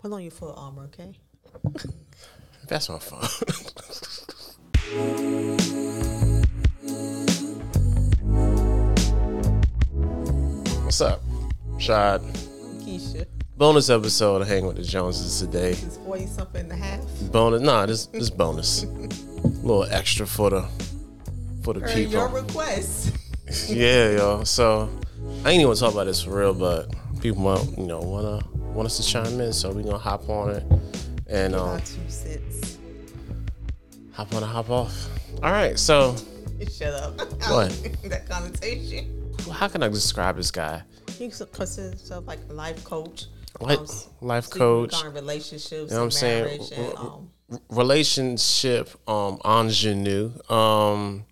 Put on your full armor, okay? That's not phone. What's up, Shad? Kesha, Bonus episode of Hang with the Joneses today. it's 40 something and a half. Bonus, nah, this this bonus. A little extra for the for the people. your request. Yeah, y'all. So I ain't even talk about this for real, but people want you know wanna want us to chime in, so we're gonna hop on it and um, Not two cents. hop on and hop off. All right, so Shut up. What? that connotation. how can I describe this guy? He considers himself like a life coach. Like um, life coach, relationships You know what I'm saying? and, um, relationship um ingenue. Um,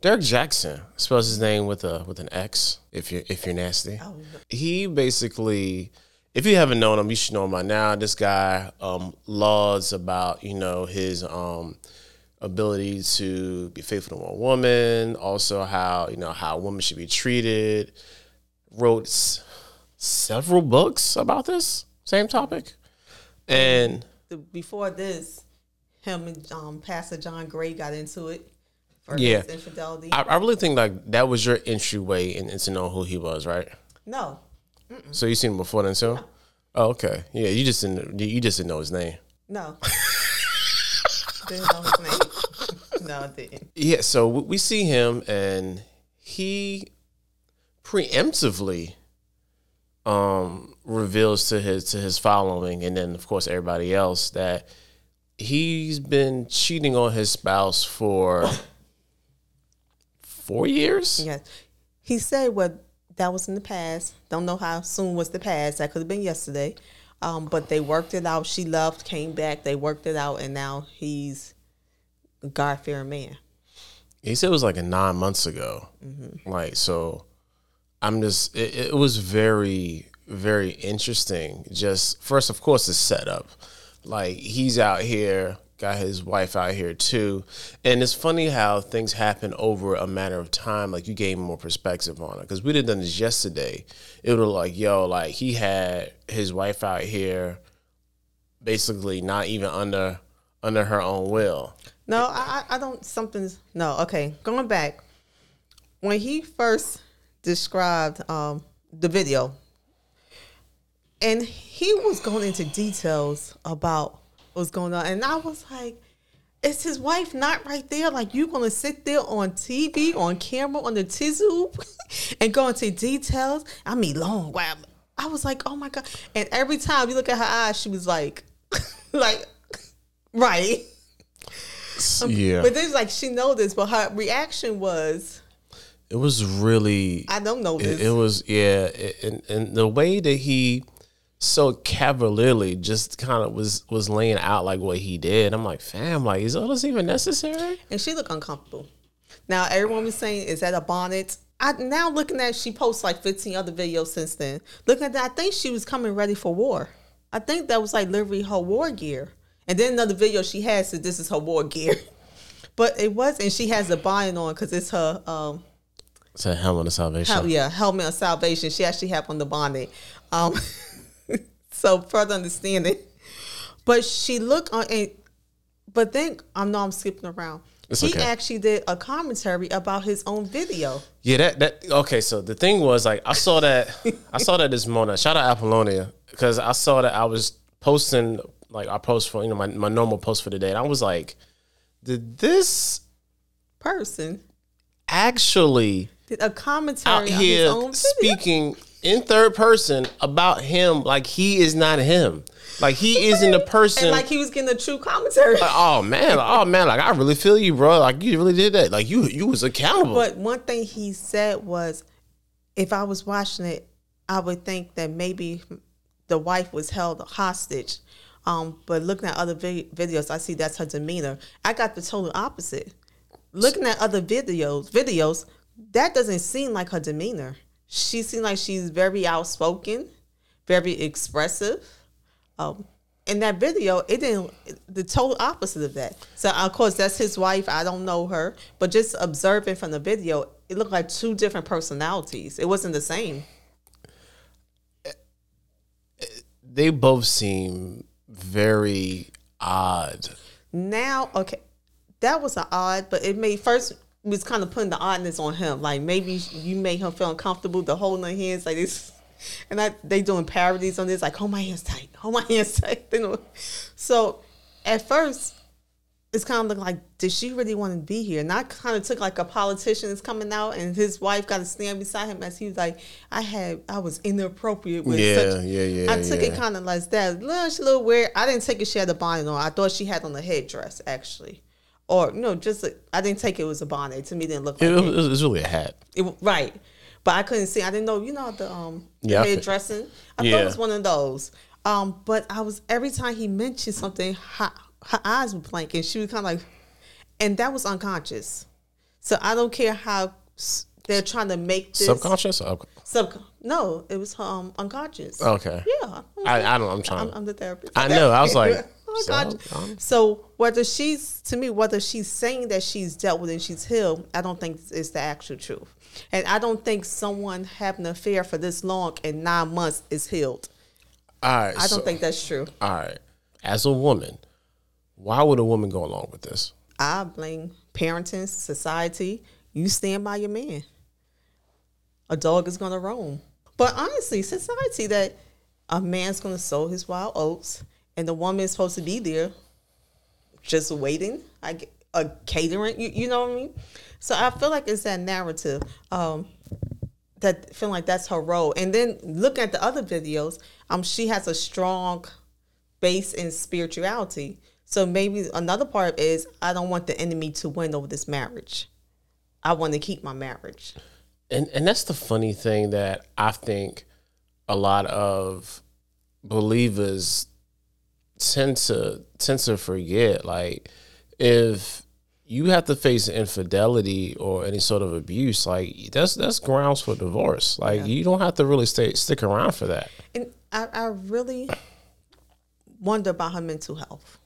Derrick Jaxn spells his name with a with an X. If you're if you're nasty. oh, he basically if you haven't known him you should know him by now. This guy um lauds about you know his um ability to be faithful to one woman also how you know how women should be treated. Wrote s- several books about this same topic. And the, before this, him and um, Pastor John Gray got into it for Yeah. his infidelity. I, I really think like that was your entryway in, into know who he was right? No, so you seen him before then too oh okay yeah you just didn't you just didn't know his name no. didn't know his name. no, I didn't. Yeah, so we see him and he preemptively um reveals to his to his following and then of course everybody else that he's been cheating on his spouse for 4 years. Yes. He said what that was in the past. Don't know how soon was the past. That could have been yesterday. Um, but they worked it out. She left, came back. They worked it out, and now he's a God fearing man. He said it was like a 9 months ago. Like so I'm just it, it was very very interesting. Just first of course the setup. Like he's out here, got his wife out here too. And it's funny how things happen over a matter of time. Like you gain more perspective on it. Cause we did done this yesterday. It was like, yo, like he had his wife out here basically not even under under her own will. No, I I don't. Something's no. Okay, going back when he first described um, the video, and he was going into details about what's going on, and I was like, "Is his wife not right there? Like you gonna sit there on TV, on camera, on the tizoo, and go into details? I mean, long wow." I was like, "Oh my god!" And every time you look at her eyes, she was like, "Like, right." yeah. But then, like, she know this, but her reaction was, It was really "I don't know this." It, it was yeah, it, and and the way that he so cavalierly just kind of was was laying out like what he did. I'm like, fam, like is all this even necessary? and she looked uncomfortable. Now everyone was saying, "Is that a bonnet?" I now looking at she posts like 15 other videos since then. Looking at that, I think she was coming ready for war. I think that was like literally her war gear. And then another video she has said this is her war gear, but it was, and she has a bonnet on because it's her um, It's a helmet of salvation. Hel- yeah, helmet of salvation. She actually had on the bonnet. Um, so further understanding. But she looked on and but then I'm know I'm skipping around. It's he okay. actually did a commentary about his own video. Yeah, that that okay. So the thing was like I saw that I saw that this morning. Shout out Apollonia because I saw that I was posting like I post for you know my my normal post for the day, and I was like, did this Person actually did a commentary out on here his own video. speaking in third person about him like he is not him. Like he isn't the person. and like he was getting a true commentary. like, oh man, like, oh man, like I really feel you, bro. Like you really did that. Like you, you was accountable. But one thing he said was, if I was watching it, I would think that maybe the wife was held hostage. Um, but looking at other vi- videos, I see that's her demeanor. I got the total opposite. Looking at other videos, videos that doesn't seem like her demeanor. She seemed like she's very outspoken, very expressive. Um, in that video, it didn't the total opposite of that. So of course that's his wife. I don't know her, but just observing from the video, it looked like two different personalities. It wasn't the same. they both seem very odd. Now, okay, that was an odd, but it made first was kind of putting the oddness on him. Like maybe you made him feel uncomfortable to holding their hands like this. And I, they doing parodies on this, like hold my hands tight, hold my hands tight. You know? So at first, it's kind of like, did she really want to be here? And I kind of took like a politician is coming out, and his wife got to stand beside him as he was like, I had, I was inappropriate with Yeah, such. yeah, yeah, I took it kind of like that. Little, little weird. I didn't take it. She had a bonnet on. I thought she had on a headdress actually, or you know, just a, I didn't take it was a bonnet. To me, didn't look like It, it. was, it was really a hat. It right, but I couldn't see. I didn't know. You know the um Yeah, I head fit- dressing. I thought it was one of those. Um, but I was every time he mentioned something, her, her eyes were blank, and she was kind of like, and that was unconscious. So I don't care how they're trying to make this Subconscious? Sub. No, it was um unconscious. Okay. Yeah. I, I don't I'm trying. I'm, I'm the therapist. I know. I was like, Oh, so, God. um, So whether she's to me, whether she's saying that she's dealt with and she's healed, I don't think it's the actual truth. And I don't think someone having an affair for this long in nine months is healed. all right. I don't so- think that's true. All right. As a woman, why would a woman go along with this? I blame parenting, society. You stand by your man. A dog is gonna roam. But honestly, society that a man's gonna sow his wild oats and the woman is supposed to be there just waiting, like a catering, you, you know what I mean? So I feel like it's that narrative. Um that feeling like that's her role. And then look at the other videos, um, she has a strong base in spirituality. So maybe another part is I don't want the enemy to win over this marriage. I want to keep my marriage. And and that's the funny thing that I think a lot of believers tend to tend to forget. Like if you have to face infidelity or any sort of abuse, like that's that's grounds for divorce. Like you don't have to really stay stick around for that. And I, I really wonder about her mental health.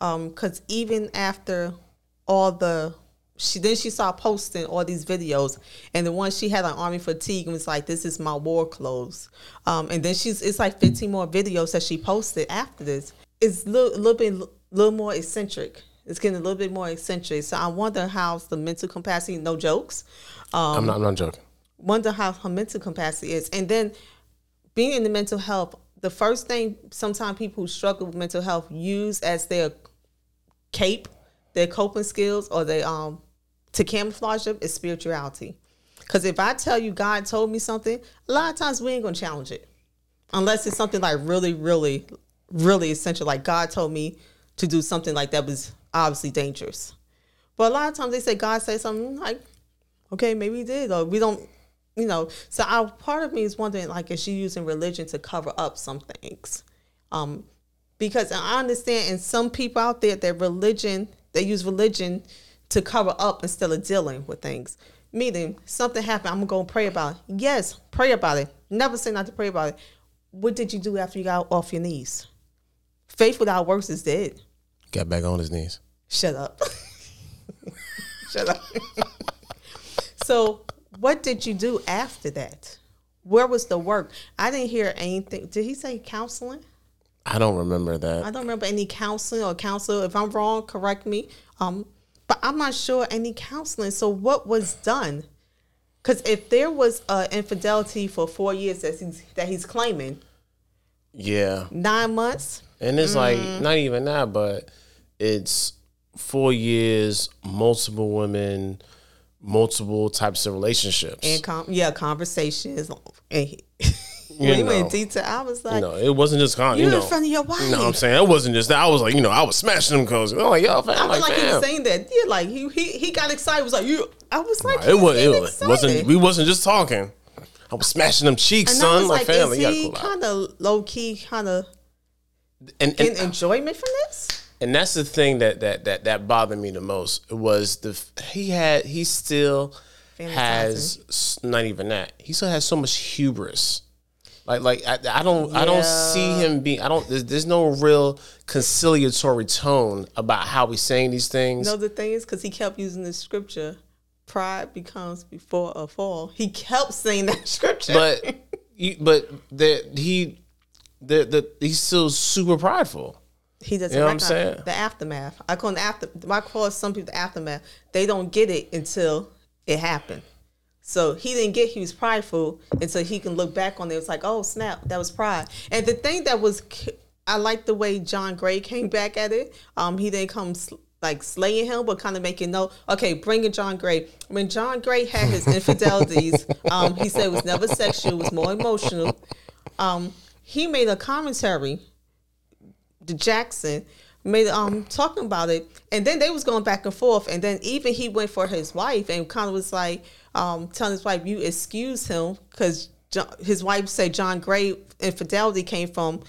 Um, because even after all the she then she saw posting all these videos. And the one she had on army fatigue and was like this is my war clothes. Um and then she's it's like 15 more videos that she posted after this. It's a little, little bit little more eccentric. It's getting a little bit more eccentric. So i wonder how's the mental capacity no jokes. Um I'm not I'm not joking. wonder how her mental capacity is. And then being in the mental health, the first thing sometimes people who struggle with mental health use as their cape, their coping skills, or they um to camouflage them is spirituality. Because if I tell you God told me something, a lot of times we ain't gonna challenge it, unless it's something like really, really, really essential. Like God told me to do something like that was obviously dangerous. But a lot of times they say God said something like, okay, maybe he did, or we don't, you know. So our part of me is wondering, like, is she using religion to cover up some things? Um, because I understand, and some people out there that religion they use religion to cover up instead of dealing with things. Meaning something happened, I'm gonna go pray about it. Yes, pray about it. Never say not to pray about it. What did you do after you got off your knees? Faith without works is dead. Got back on his knees. Shut up. Shut up. so, what did you do after that? Where was the work? I didn't hear anything. Did he say counseling? I don't remember that. I don't remember any counseling or counsel. If I'm wrong, correct me. Um, but I'm not sure any counseling. So, what was done? Because if there was uh, infidelity for four years that he's that he's claiming, yeah. nine months, And it's like not even that, but it's four years, multiple women, multiple types of relationships. and com- yeah, conversations, and he, You he went know. detail, I was like, no, it wasn't just con- You're you know. in front of your wife. You know what I'm saying? It wasn't just that. I was like, you know, I was smashing them because I'm like, yo, fam, I like, feel like he was saying that. Yeah, like he he, he got excited. Was like you. I was like, it was. It was, excited. wasn't. We wasn't just talking. I was smashing them cheeks, and son. was Like, like, fam, is he kind of low key, kind of And, and, enjoyment from this? and that's the thing that that that that bothered me the most. Was the he had he still has not even that. He still has so much hubris. Like like I, I don't I don't see him being I don't there's, there's no real conciliatory tone about how he's saying these things. No, the thing is, because he kept using this scripture, pride becomes before a fall. He kept saying that scripture. but you, but that he the, the he's still super prideful. He doesn't You know what I'm recognize uh, saying? the aftermath. I call it after. I call is some people the aftermath. They don't get it until it happened. So he didn't get he was prideful and so he can look back on it. It's like, oh snap, that was pride. And the thing that was, I like the way John Gray came back at it. Um, he didn't come like slaying him, but kind of making no. Okay, bringing John Gray. When John Gray had his infidelities, um, he said it was never sexual, it was more emotional. Um, he made a commentary the Jaxn made um talking about it and then they was going back and forth and then even he went for his wife and kind of was like um telling his wife you excuse him because his wife said john gray infidelity came from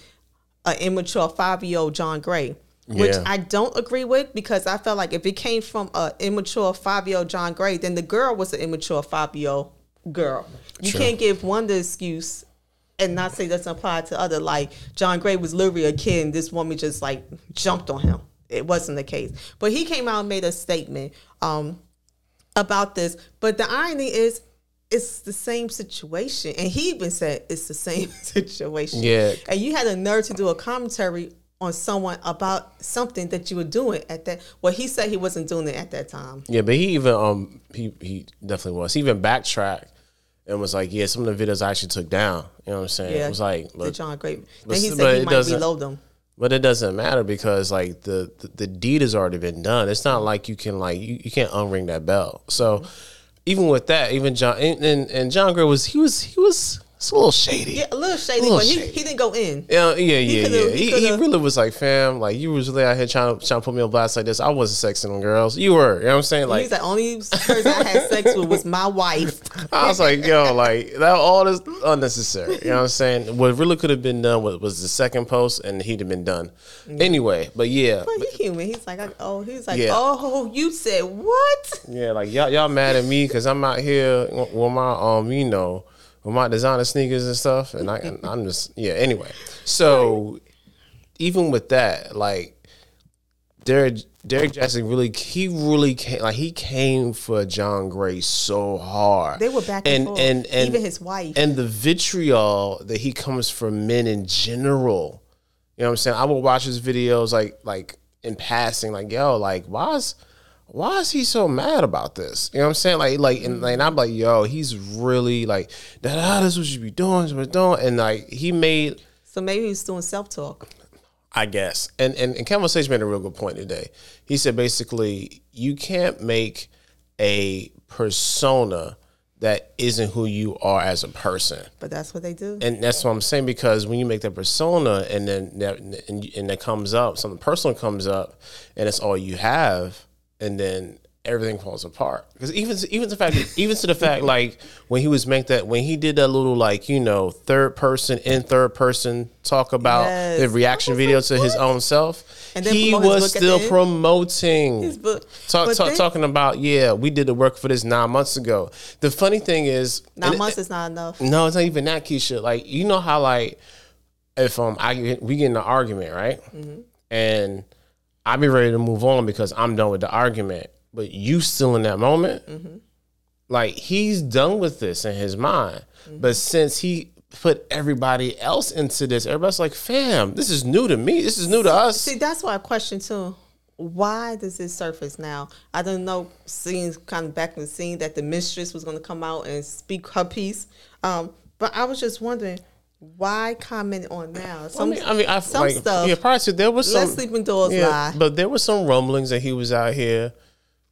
an immature five-year-old john gray which Yeah. i don't agree with because i felt like if it came from an immature five-year-old john gray then the girl was an immature five-year-old girl you True. can't give one the excuse and not say doesn't apply to other. Like John Gray was literally a kid, and this woman just like jumped on him. It wasn't the case, but he came out and made a statement um, about this. But the irony is, it's the same situation, and he even said it's the same situation. Yeah. and you had a nerve to do a commentary on someone about something that you were doing at that. Well, he said he wasn't doing it at that time. Yeah, but he even um he he definitely was. He even backtracked and was like, yeah, some of the videos I actually took down. You know what I'm saying? Yeah, It was like, the look, John Gray. but Then he said he might reload them. But it doesn't matter because like the, the the deed has already been done. It's not like you can like you, you can't unring that bell. So even with that, even John and, and, and John Gray was he was he was it's a little shady. Yeah, a little shady, little but he, shady. he didn't go in. Yeah, yeah, yeah, coulda- yeah. he He, he, really was like, fam, like you was really out here trying to trying to put me on blast like this. I wasn't sexing on girls. You were. You know what I'm saying? Like He's the only person I had sex with was my wife. I was like, yo, like that all is unnecessary. You know what I'm saying? What really could have been done was, was the second post, and he'd have been done anyway. But yeah, But he human. He's like, oh, he's like, Yeah. oh, you said what? yeah, like y'all y'all mad at me because I'm out here with my um, you know, with my designer sneakers and stuff, and I, I'm just yeah. Anyway, so even with that, like Derrick Derrick Jaxn really he really came like he came for John Gray so hard. They were back and, and forth. and and even his wife. and the vitriol that he comes from men in general. You know what I'm saying? I will watch his videos like like in passing, like yo, like why is why is he so mad about this? You know what I'm saying? Like like and, and I'm like yo, he's really like that. Ah, this is what you be doing, this is what you doing, and like he made. so maybe he's doing self talk. I guess. And, and and Kevin Sage made a real good point today. He said basically you can't make a persona that isn't who you are as a person. But that's what they do. And that's what I'm saying because when you make that persona and then that and, and that comes up, something personal comes up, and it's all you have, and then everything falls apart. Because even even the fact even to the fact like when he was make that when he did that little like you know third person in third person talk about Yes. the reaction video like, to his own self, And then he was still promoting His book. Talk, talk, talking about yeah, we did the work for this nine months ago. The funny thing is, Nine months is not enough. no, it's not even that, Kesha. Like you know how like if um I we get in an argument, right, Mm-hmm. and I be ready to move on because I'm done with the argument, but you still in that moment, Mm-hmm. like he's done with this in his mind. Mm-hmm. But since he put everybody else into this, everybody's like, "Fam, this is new to me. This is new to us." See, that's why I question too. Why does this surface now? I don't know. Seeing kind of back in the scene that the mistress was going to come out and speak her piece, um, but I was just wondering why comment on now? I Some, mean, I mean, I some like, stuff. Yeah, prior to there was some Let sleeping doors yeah, lie. but there was some rumblings that he was out here.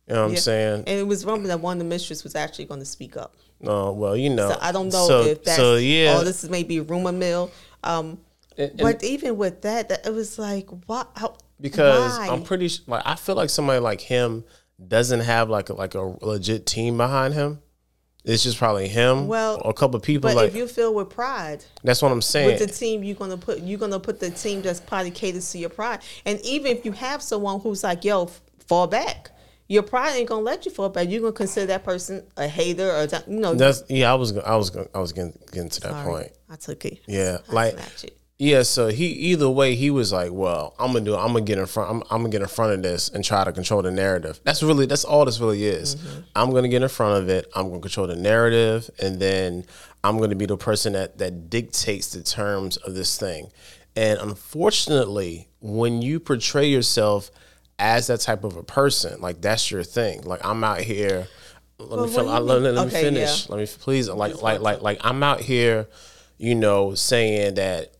You know what I'm saying? And it was rumbling that one of the mistress was actually going to speak up. Oh well, you know. So I don't know so, if that's so yeah. oh this is maybe rumor mill. Um, And- and- but even with that, that it was like what? How, because why? I'm pretty like I feel like somebody like him doesn't have like a, like a legit team behind him. It's just probably him. Well, or a couple of people. But like if you feel with pride, that's what I'm saying. with the team you're gonna put you're gonna put the team that's probably caters to your pride and even if you have someone who's like yo f- fall back your pride ain't gonna let you fall back you're gonna consider that person a hater or you know that's yeah. I was I was I was getting, getting to that sorry, point. i took it Yeah, I like. Yeah, so he either way he was like, well, I'm gonna do, I'm gonna get in front, I'm, I'm gonna get in front of this and try to control the narrative. That's really that's all this really is. I'm gonna get in front of it. I'm gonna control the narrative, and then I'm gonna be the person that that dictates the terms of this thing. And unfortunately, when you portray yourself as that type of a person, like that's your thing. Like I'm out here. Let Well, me, I- let, let me finish. yeah. Let me please like like like like I'm out here, you know, saying that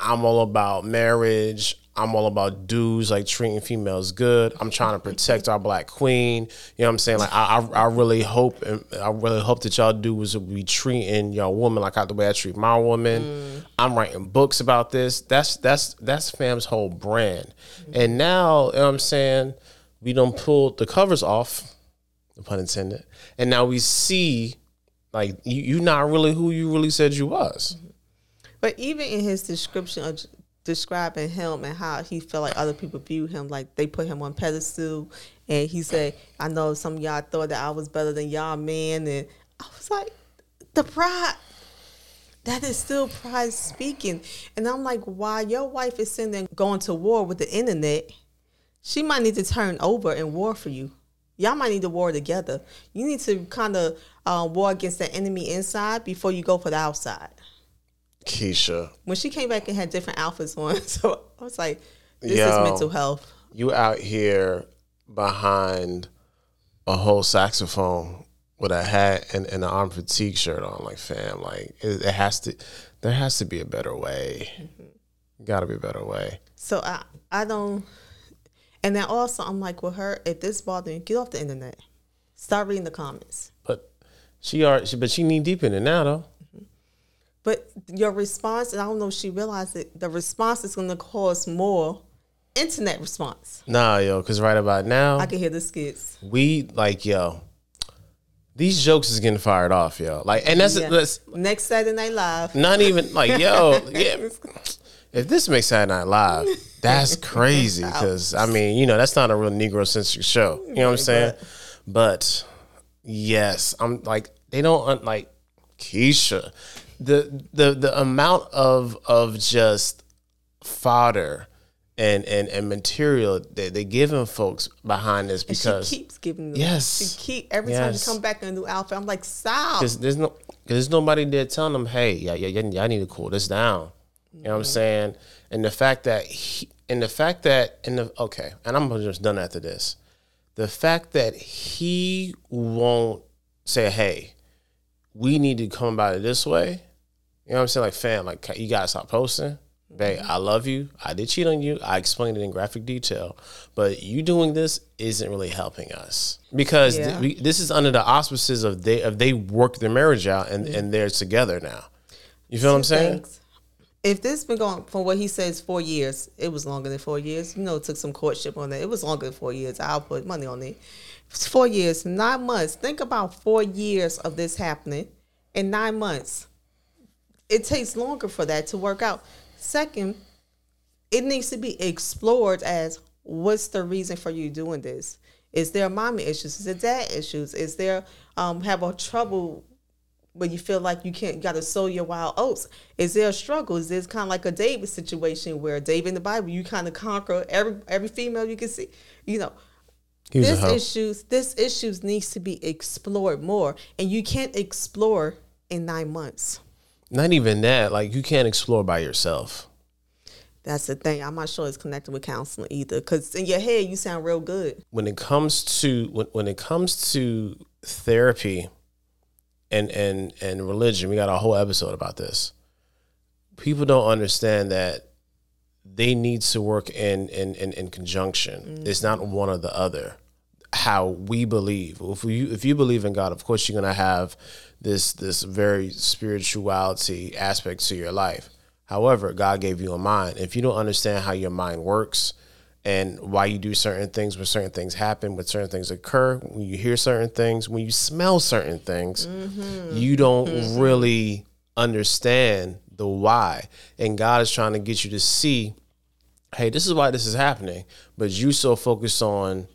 I'm all about marriage. I'm all about dudes like treating females good. I'm trying to protect our black queen. You know what I'm saying? Like I, I, I really hope, and I really hope that y'all dudes will be treating y'all woman like I, the way I treat my woman. Mm. I'm writing books about this. That's that's that's fam's whole brand. And now, you know what I'm saying? We don't pull the covers off, no pun intended. And now we see, like you, you not really who you really said you was. Mm-hmm. But even in his description of describing him and how he felt like other people view him, like they put him on pedestal, and he said, "I know some y'all thought that I was better than y'all, man," and I was like, the pride. That is still pride speaking, and I'm like, why your wife is sitting there going to war with the internet, she might need to turn over and war for you. Y'all might need to war together. You need to kind of uh, war against the enemy inside before you go for the outside Kesha, when she came back and had different outfits on, so I was like, this Yo. is mental health. you out here behind a whole saxophone with a hat and, and an arm fatigue shirt on, like fam, like it, it has to. There has to be a better way. Mm-hmm. Got to be a better way. So I I don't and then also I'm like with her, if this bothering you, get off the internet. Start reading the comments. But she are, she, but she knee deep in it now though. But your response, and I don't know if she realized it, the response is gonna cause more internet response. Nah, yo, because right about now I can hear the skits. we like yo. These jokes is getting fired off, yo. Like, and that's Yeah. that's Next Saturday Night Live. not even like yo. Yeah, if this makes Saturday Night Live, that's crazy. Because I mean, you know, that's not a real Negro centric show. You know what I'm saying? But yes, I'm like they don't like Kesha. The the the amount of of just fodder and and and material that they giving folks behind this because she keeps giving them. Yes. She keep every time Yes. you come back in a new outfit. I'm like, stop. Cause there's no, cause there's nobody there telling them, hey, yeah, yeah, yeah, y'all need to cool this down. You know what I'm mm-hmm. saying? And the fact that, he, and the fact that, and the okay, and I'm just done after this. The fact that he won't say, hey, we need to come about it this way. You know what I'm saying? Like, fam, like you gotta stop posting. Babe, mm-hmm. I love you. I did cheat on you. I explained it in graphic detail, but you doing this isn't really helping us because th- we, this is under the auspices of they of they work their marriage out and, mm-hmm. and they're together now. You feel what I'm saying? If this been going from what he says four years, it was longer than four years. You know, it took some courtship on that. It was longer than four years. I'll put money on it. It's four years, nine months. Think about four years of this happening in nine months. It takes longer for that to work out. Second, it needs to be explored as what's the reason for you doing this? Is there mommy issues? Is there dad issues? Is there um have a trouble where you feel like you can't got to sow your wild oats? Is there a struggle? Is this kind of like a David situation where David in the Bible you kind of conquer every every female you can see? You know, He was a this issues this issues needs to be explored more, and you can't explore in nine months. Not even that. Like you can't explore by yourself. That's the thing. I'm not sure it's connected with counseling either, because in your head you sound real good. when it comes to when, when it comes to therapy and and and religion we got a whole episode about this people don't understand that they need to work in in in, in conjunction mm. it's not one or the other how we believe if you if you believe in god of course you're going to have this this very spirituality aspect to your life. However god gave you a mind. If you don't understand how your mind works and why you do certain things when certain things happen when certain things occur when you hear certain things when you smell certain things mm-hmm. you don't mm-hmm. really understand the why. And god is trying to get you to see hey this is why this is happening but you so focused on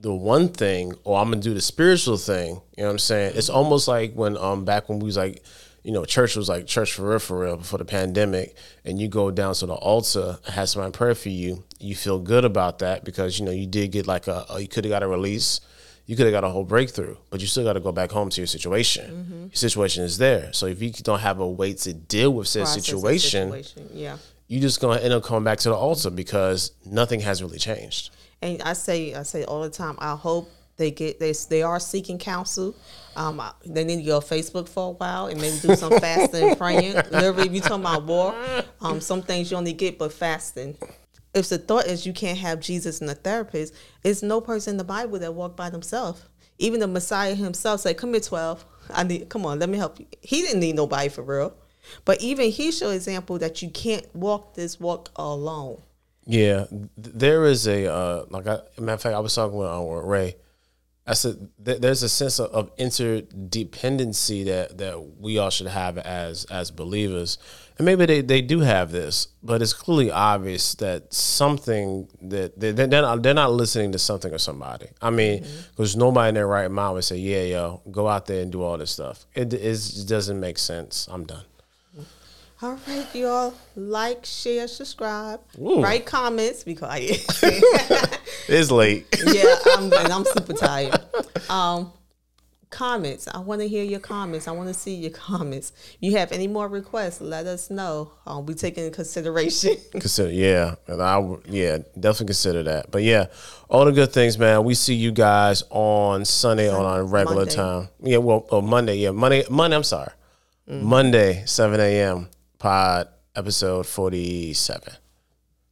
the one thing or i'm gonna do the spiritual thing you know what i'm saying it's almost like when um back when we was like you know, church was like church for real, for real before the pandemic, and you go down to the altar, have somebody pray for you, you feel good about that because you know you did get like a, a you could have got a release, you could have got a whole breakthrough, but you still got to go back home to your situation. Mm-hmm. Your situation is there, so if you don't have a way to deal with said situation, situation. Yeah. you just gonna end up coming back to the altar because nothing has really changed. And I say, I say all the time. I hope they get they they are seeking counsel. Um, I- they need to go Facebook for a while and maybe do some fasting and praying. Literally, if you talking about war, um, some things you only get but fasting. If the thought is you can't have Jesus and a therapist, it's no person in the Bible that walked by themselves. Even the Messiah himself said, "Come here, twelve. I need. Come on, let me help you." He didn't need nobody for real. But even he showed example that you can't walk this walk alone. Yeah, there is a uh, like. I, matter of fact, I was talking with uh, with Ray. I said th- there's a sense of, of interdependency that that we all should have as as believers, and maybe they, they do have this, but it's clearly obvious that something that they, they're not they're not listening to something or somebody. I mean, because nobody in their right mind would say, "Yeah, yo, go out there and do all this stuff." It, it doesn't make sense. I'm done. All right, y'all. Like, share, subscribe, Ooh. write comments. Be quiet. It's late. yeah, I'm, and I'm super tired. Um, comments. I want to hear your comments. I want to see your comments. You have any more requests? Let us know. Um, we take into consideration. Consider, yeah, and I, yeah, definitely consider that. But yeah, all the good things, man. We see you guys on Sunday on our regular Monday. time. Yeah, well, oh, Monday, yeah, Monday, Monday. I'm sorry, Monday, seven a.m. Pod episode forty-seven.